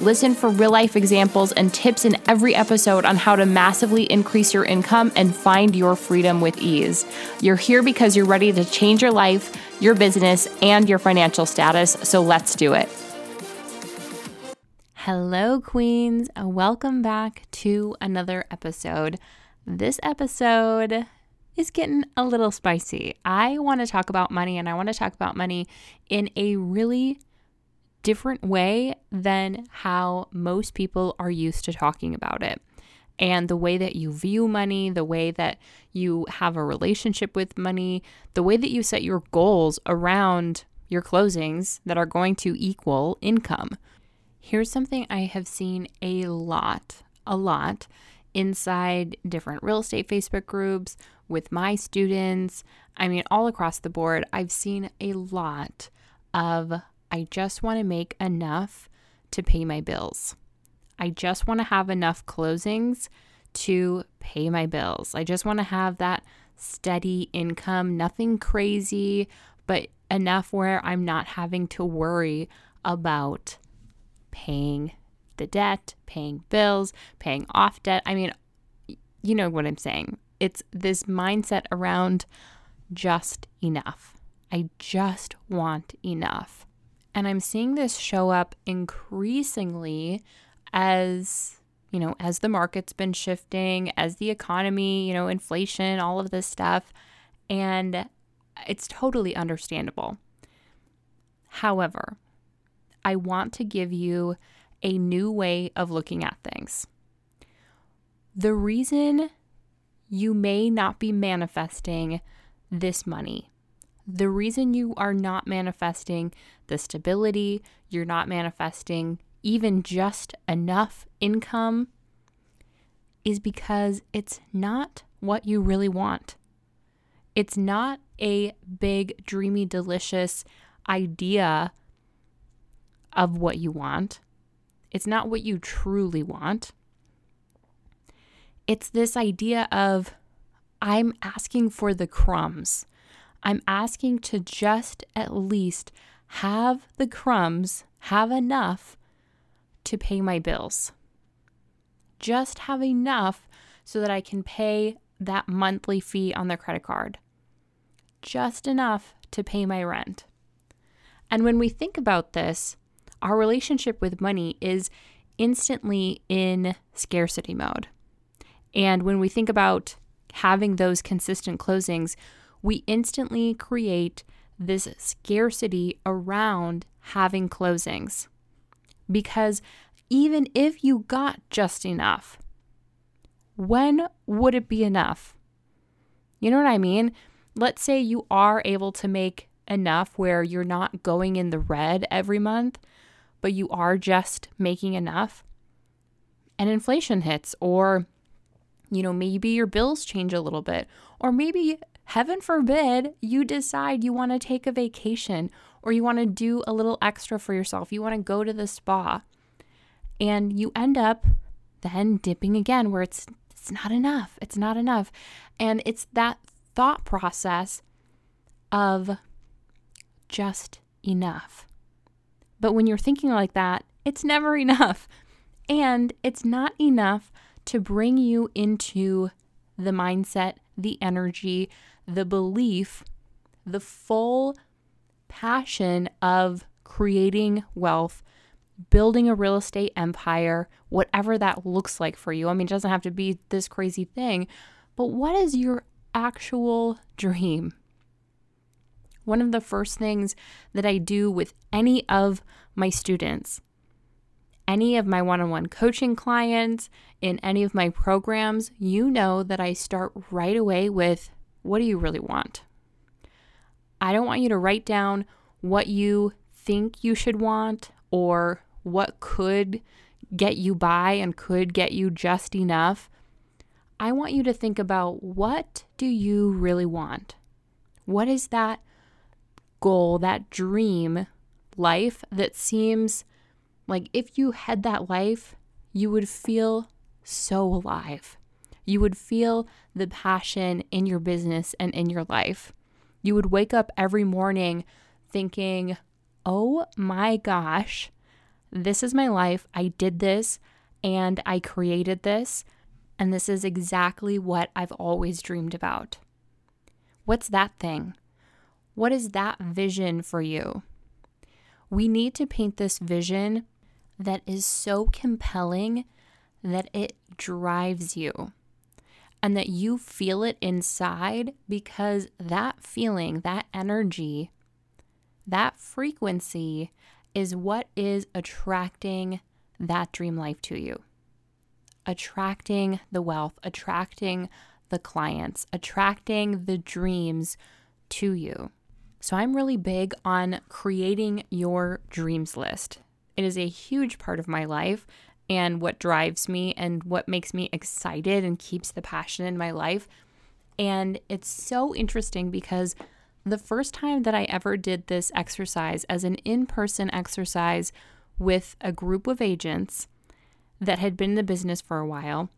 Listen for real life examples and tips in every episode on how to massively increase your income and find your freedom with ease. You're here because you're ready to change your life, your business, and your financial status, so let's do it. Hello, Queens. Welcome back to another episode. This episode is getting a little spicy. I want to talk about money and I want to talk about money in a really different way than how most people are used to talking about it. And the way that you view money, the way that you have a relationship with money, the way that you set your goals around your closings that are going to equal income. Here's something I have seen a lot, a lot inside different real estate Facebook groups, with my students. I mean, all across the board, I've seen a lot of I just want to make enough to pay my bills. I just want to have enough closings to pay my bills. I just want to have that steady income, nothing crazy, but enough where I'm not having to worry about paying the debt, paying bills, paying off debt. I mean, you know what I'm saying. It's this mindset around just enough. I just want enough. And I'm seeing this show up increasingly as, you know, as the market's been shifting, as the economy, you know, inflation, all of this stuff. And it's totally understandable. However, I want to give you a new way of looking at things. The reason you may not be manifesting this money the reason you are not manifesting the stability, you're not manifesting even just enough income, is because it's not what you really want. It's not a big, dreamy, delicious idea of what you want. It's not what you truly want. It's this idea of, I'm asking for the crumbs. I'm asking to just at least have the crumbs, have enough to pay my bills. Just have enough so that I can pay that monthly fee on the credit card. Just enough to pay my rent. And when we think about this, our relationship with money is instantly in scarcity mode. And when we think about having those consistent closings, we instantly create this scarcity around having closings. Because even if you got just enough, when would it be enough? You know what I mean? Let's say you are able to make enough where you're not going in the red every month, but you are just making enough. And inflation hits, or, you know, maybe your bills change a little bit, or maybe heaven forbid you decide you want to take a vacation or you want to do a little extra for yourself, you want to go to the spa, and you end up then dipping again where it's it's not enough. It's not enough. And it's that thought process of just enough. But when you're thinking like that, it's never enough. And it's not enough to bring you into the mindset, the energy, the belief, the full passion of creating wealth, building a real estate empire, whatever that looks like for you. I mean, it doesn't have to be this crazy thing, but what is your actual dream? One of the first things that I do with any of my students, any of my one on one coaching clients, in any of my programs, you know that I start right away with what do you really want? I don't want you to write down what you think you should want or what could get you by and could get you just enough, I want you to think about what do you really want? What is that goal, that dream life that seems like if you had that life, you would feel so alive. You would feel the passion in your business and in your life. You would wake up every morning thinking, oh my gosh, this is my life. I did this and I created this. And this is exactly what I've always dreamed about. What's that thing? What is that vision for you? We need to paint this vision that is so compelling that it drives you and that you feel it inside because that feeling, that energy, that frequency is what is attracting that dream life to you. Attracting the wealth, attracting the clients, attracting the dreams to you. So, I'm really big on creating your dreams list. It is a huge part of my life and what drives me and what makes me excited and keeps the passion in my life. And it's so interesting because the first time that I ever did this exercise as an in person exercise with a group of agents that had been in the business for a while,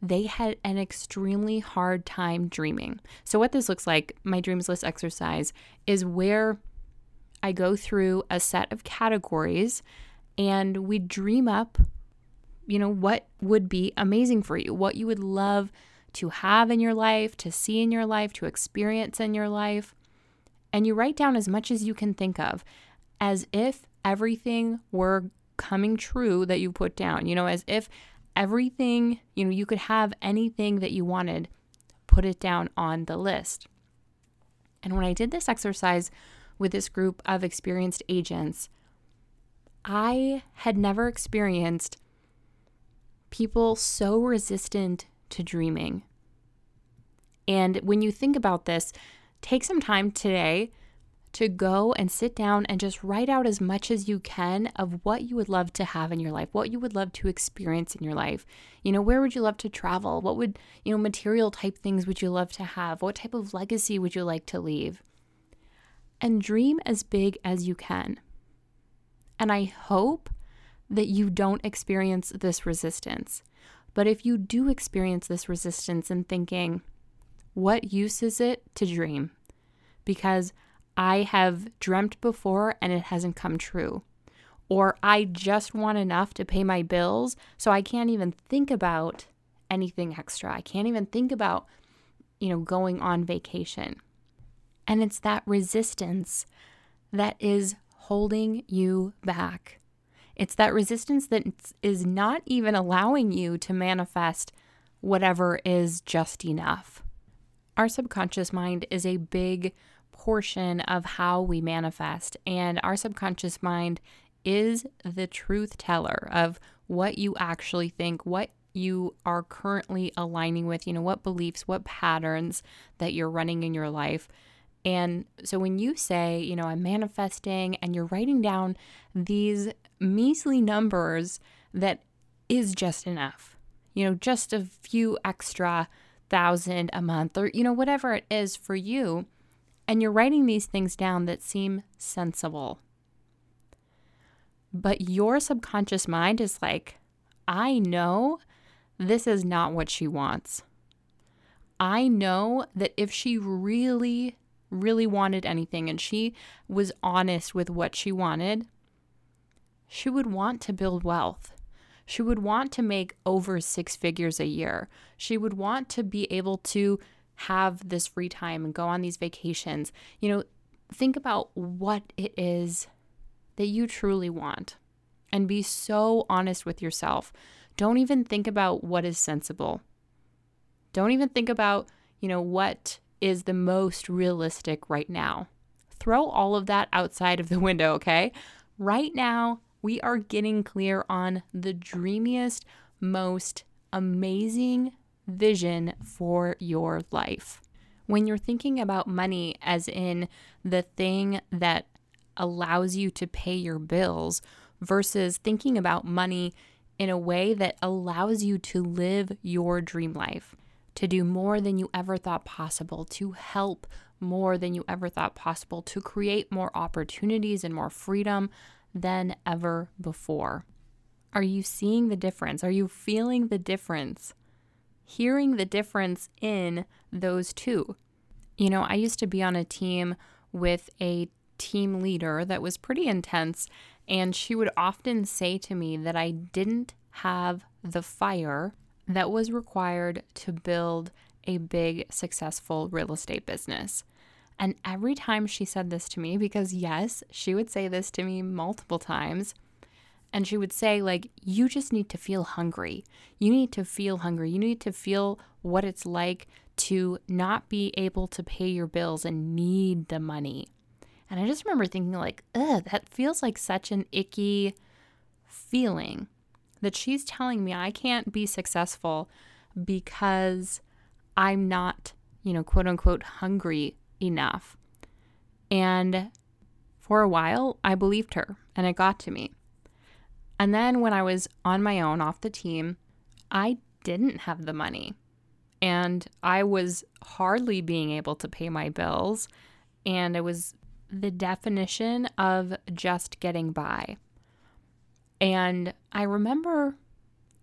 they had an extremely hard time dreaming. So, what this looks like, my dreams list exercise, is where I go through a set of categories and we dream up, you know, what would be amazing for you, what you would love to have in your life, to see in your life, to experience in your life. And you write down as much as you can think of, as if everything were coming true that you put down, you know, as if everything, you know, you could have anything that you wanted, put it down on the list. And when I did this exercise with this group of experienced agents, I had never experienced people so resistant to dreaming. And when you think about this, take some time today to go and sit down and just write out as much as you can of what you would love to have in your life, what you would love to experience in your life. You know, where would you love to travel? What would, you know, material type things would you love to have? What type of legacy would you like to leave? And dream as big as you can. And I hope that you don't experience this resistance. But if you do experience this resistance in thinking, what use is it to dream? Because I have dreamt before and it hasn't come true. Or I just want enough to pay my bills, so I can't even think about anything extra. I can't even think about, you know, going on vacation. And it's that resistance that is holding you back. It's that resistance that is not even allowing you to manifest whatever is just enough. Our subconscious mind is a big portion of how we manifest, and our subconscious mind is the truth teller of what you actually think, what you are currently aligning with, you know, what beliefs, what patterns that you're running in your life. And so when you say, you know, I'm manifesting and you're writing down these measly numbers that is just enough, you know, just a few extra thousand a month or, you know, whatever it is for you, and you're writing these things down that seem sensible. But your subconscious mind is like, I know this is not what she wants. I know that if she really really wanted anything and she was honest with what she wanted, she would want to build wealth. She would want to make over six figures a year. She would want to be able to have this free time and go on these vacations. You know, think about what it is that you truly want and be so honest with yourself. Don't even think about what is sensible. Don't even think about, you know, what is the most realistic right now. Throw all of that outside of the window, okay? Right now, we are getting clear on the dreamiest, most amazing vision for your life. When you're thinking about money as in the thing that allows you to pay your bills, versus thinking about money in a way that allows you to live your dream life, to do more than you ever thought possible, to help more than you ever thought possible, to create more opportunities and more freedom than ever before. Are you seeing the difference? Are you feeling the difference? Hearing the difference in those two. You know, I used to be on a team with a team leader that was pretty intense, and she would often say to me that I didn't have the fire that was required to build a big, successful real estate business. And every time she said this to me, because yes, she would say this to me multiple times, and she would say, like, you just need to feel hungry. You need to feel hungry. You need to feel what it's like to not be able to pay your bills and need the money. And I just remember thinking, like, ugh, that feels like such an icky feeling that she's telling me I can't be successful because I'm not, you know, quote unquote, hungry enough. And for a while, I believed her and it got to me. And then when I was on my own off the team, I didn't have the money and I was hardly being able to pay my bills. And it was the definition of just getting by. And I remember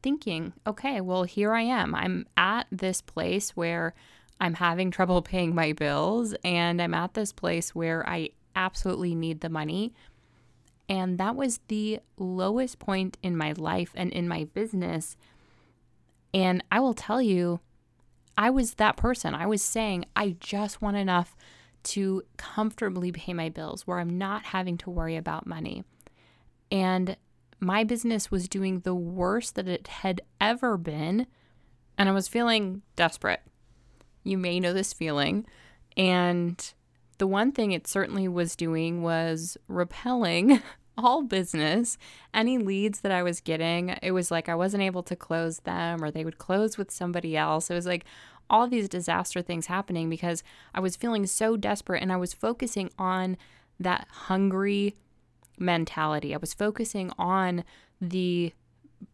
thinking, okay, well, here I am. I'm at this place where I'm having trouble paying my bills, and I'm at this place where I absolutely need the money. And that was the lowest point in my life and in my business. And I will tell you, I was that person. I was saying, I just want enough to comfortably pay my bills where I'm not having to worry about money. And my business was doing the worst that it had ever been. And I was feeling desperate. You may know this feeling. And the one thing it certainly was doing was repelling all business. Any leads that I was getting, it was like I wasn't able to close them or they would close with somebody else. It was like all these disaster things happening because I was feeling so desperate and I was focusing on that hungry mentality. I was focusing on the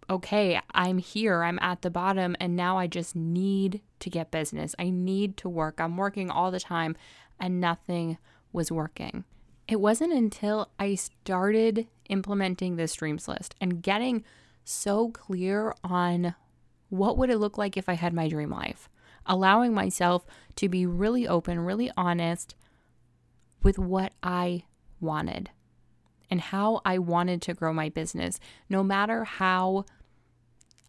okay, I'm here, I'm at the bottom, and now I just need to get business. I need to work. I'm working all the time, and nothing was working. It wasn't until I started implementing this dreams list and getting so clear on what would it look like if I had my dream life, allowing myself to be really open, really honest with what I wanted and how I wanted to grow my business, no matter how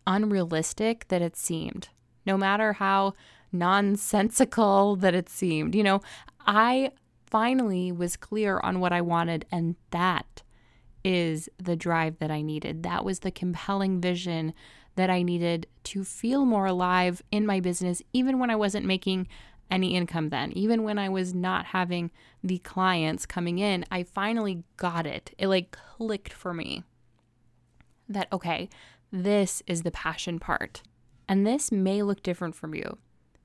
unrealistic that it seemed, no matter how nonsensical that it seemed. You know, I finally was clear on what I wanted, and that is the drive that I needed. That was the compelling vision that I needed to feel more alive in my business, even when I wasn't making any income then. Even when I was not having the clients coming in, I finally got it. It like clicked for me that, okay, this is the passion part. And this may look different from you.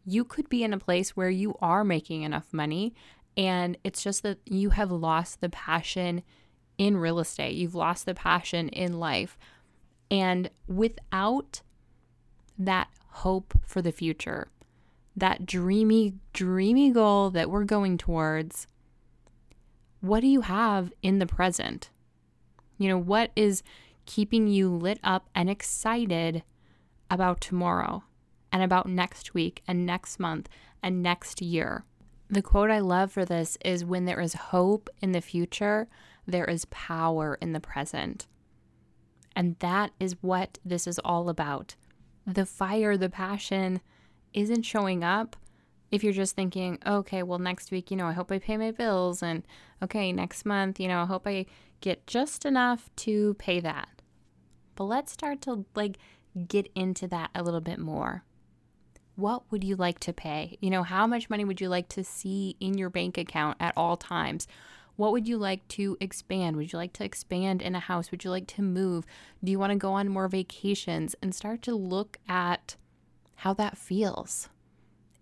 You could be in a place where you are making enough money and it's just that you have lost the passion in real estate. You've lost the passion in life. And without that hope for the future, that dreamy, dreamy goal that we're going towards, what do you have in the present? You know, what is keeping you lit up and excited about tomorrow and about next week and next month and next year? The quote I love for this is when there is hope in the future, there is power in the present. And that is what this is all about. The fire, the passion isn't showing up if you're just thinking, okay, well, next week, you know, I hope I pay my bills. And okay, next month, you know, I hope I get just enough to pay that. But let's start to like get into that a little bit more what would you like to pay? You know, how much money would you like to see in your bank account at all times? What would you like to expand? Would you like to expand in a house? Would you like to move? Do you want to go on more vacations and start to look at how that feels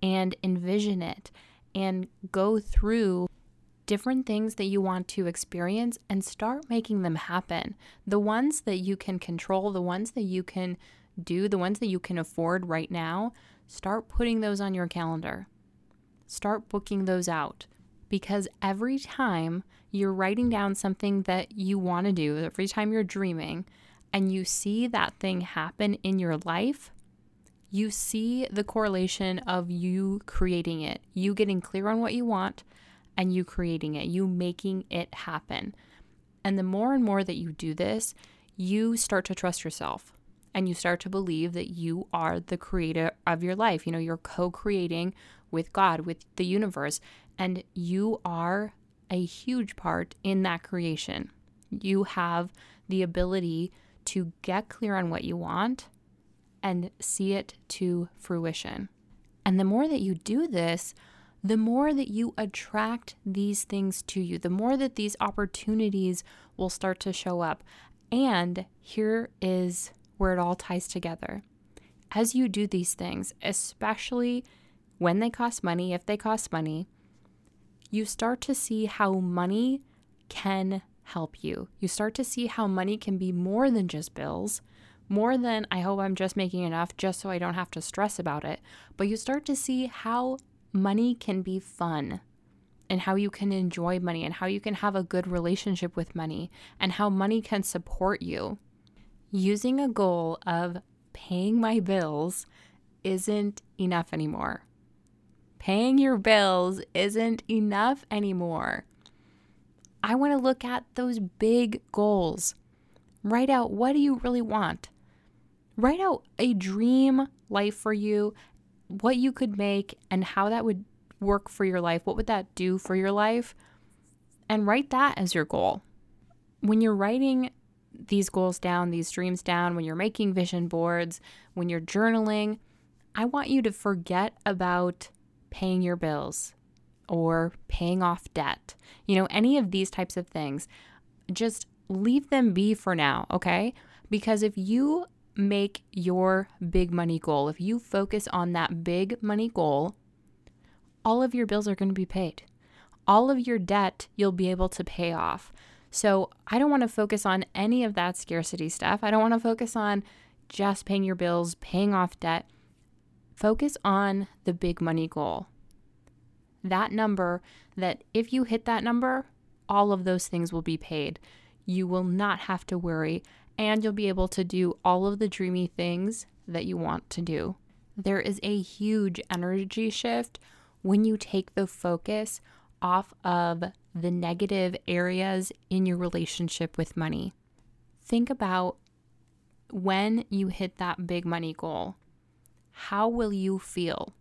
and envision it and go through different things that you want to experience and start making them happen. The ones that you can control, the ones that you can do, the ones that you can afford right now, start putting those on your calendar. Start booking those out because every time you're writing down something that you want to do, every time you're dreaming, and you see that thing happen in your life, you see the correlation of you creating it, you getting clear on what you want, and you creating it, you making it happen. And the more and more that you do this, you start to trust yourself and you start to believe that you are the creator of your life. You know, you're co creating with God, with the universe, and you are a huge part in that creation. You have the ability to get clear on what you want and see it to fruition. And the more that you do this, the more that you attract these things to you, the more that these opportunities will start to show up. And here is where it all ties together. As you do these things, especially when they cost money, if they cost money, you start to see how money can help you. You start to see how money can be more than just bills, more than I hope I'm just making enough just so I don't have to stress about it. But you start to see how money can be fun and how you can enjoy money and how you can have a good relationship with money and how money can support you. Using a goal of paying my bills isn't enough anymore. Paying your bills isn't enough anymore. I want to look at those big goals. Write out what do you really want? Write out a dream life for you what you could make and how that would work for your life. What would that do for your life? And write that as your goal. When you're writing these goals down, these dreams down, when you're making vision boards, when you're journaling, I want you to forget about paying your bills or paying off debt. You know, any of these types of things. Just leave them be for now, okay? Because if you make your big money goal, if you focus on that big money goal, all of your bills are going to be paid. All of your debt you'll be able to pay off. So I don't want to focus on any of that scarcity stuff. I don't want to focus on just paying your bills, paying off debt. Focus on the big money goal. That number, that if you hit that number, all of those things will be paid. You will not have to worry and you'll be able to do all of the dreamy things that you want to do. There is a huge energy shift when you take the focus off of the negative areas in your relationship with money. Think about when you hit that big money goal. How will you feel?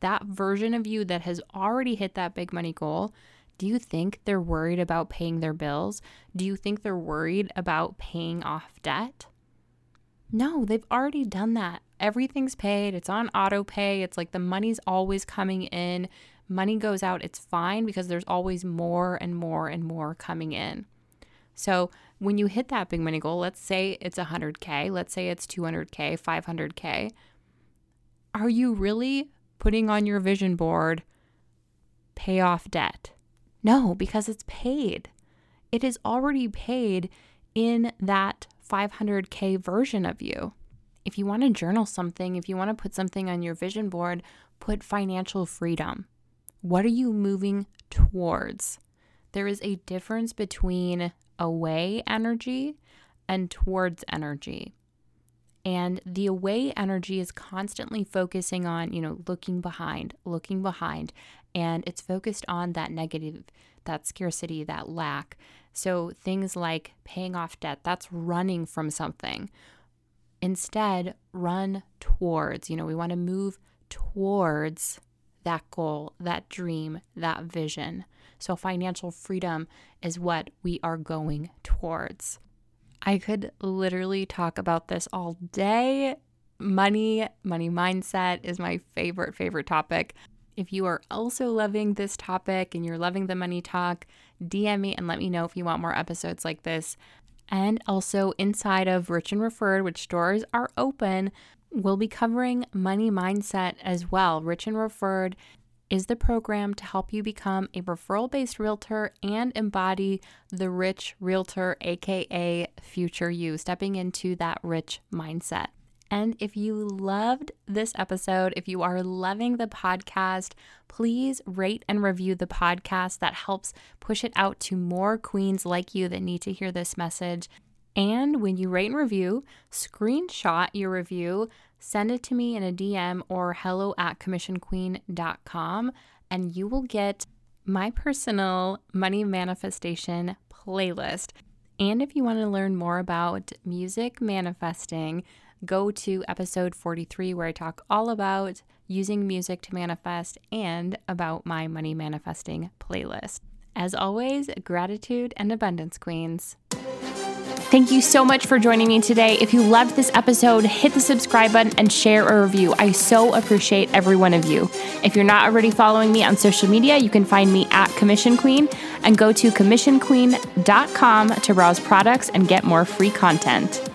That version of you that has already hit that big money goal do you think they're worried about paying their bills? Do you think they're worried about paying off debt? No, they've already done that. Everything's paid, it's on auto pay. It's like the money's always coming in. Money goes out, it's fine because there's always more and more and more coming in. So, when you hit that big money goal, let's say it's 100K, let's say it's 200K, 500K, are you really putting on your vision board pay off debt? No, because it's paid. It is already paid in that 500K version of you. If you want to journal something, if you want to put something on your vision board, put financial freedom. What are you moving towards? There is a difference between away energy and towards energy. And the away energy is constantly focusing on, you know, looking behind, looking behind. And it's focused on that negative, that scarcity, that lack. So things like paying off debt, that's running from something. Instead, run towards, you know, we want to move towards that goal, that dream, that vision. So financial freedom is what we are going towards. I could literally talk about this all day. Money, money mindset is my favorite, favorite topic. If you are also loving this topic and you're loving the money talk, DM me and let me know if you want more episodes like this. And also, inside of Rich and Referred, which doors are open, we'll be covering money mindset as well. Rich and Referred is the program to help you become a referral based realtor and embody the rich realtor, aka future you, stepping into that rich mindset. And if you loved this episode, if you are loving the podcast, please rate and review the podcast. That helps push it out to more queens like you that need to hear this message. And when you rate and review, screenshot your review, send it to me in a DM or hello at commissionqueen.com, and you will get my personal money manifestation playlist. And if you want to learn more about music manifesting, go to episode 43, where I talk all about using music to manifest and about my money manifesting playlist. As always, gratitude and abundance, queens. Thank you so much for joining me today. If you loved this episode, hit the subscribe button and share a review. I so appreciate every one of you. If you're not already following me on social media, you can find me at Commission Queen and go to commissionqueen.com to browse products and get more free content.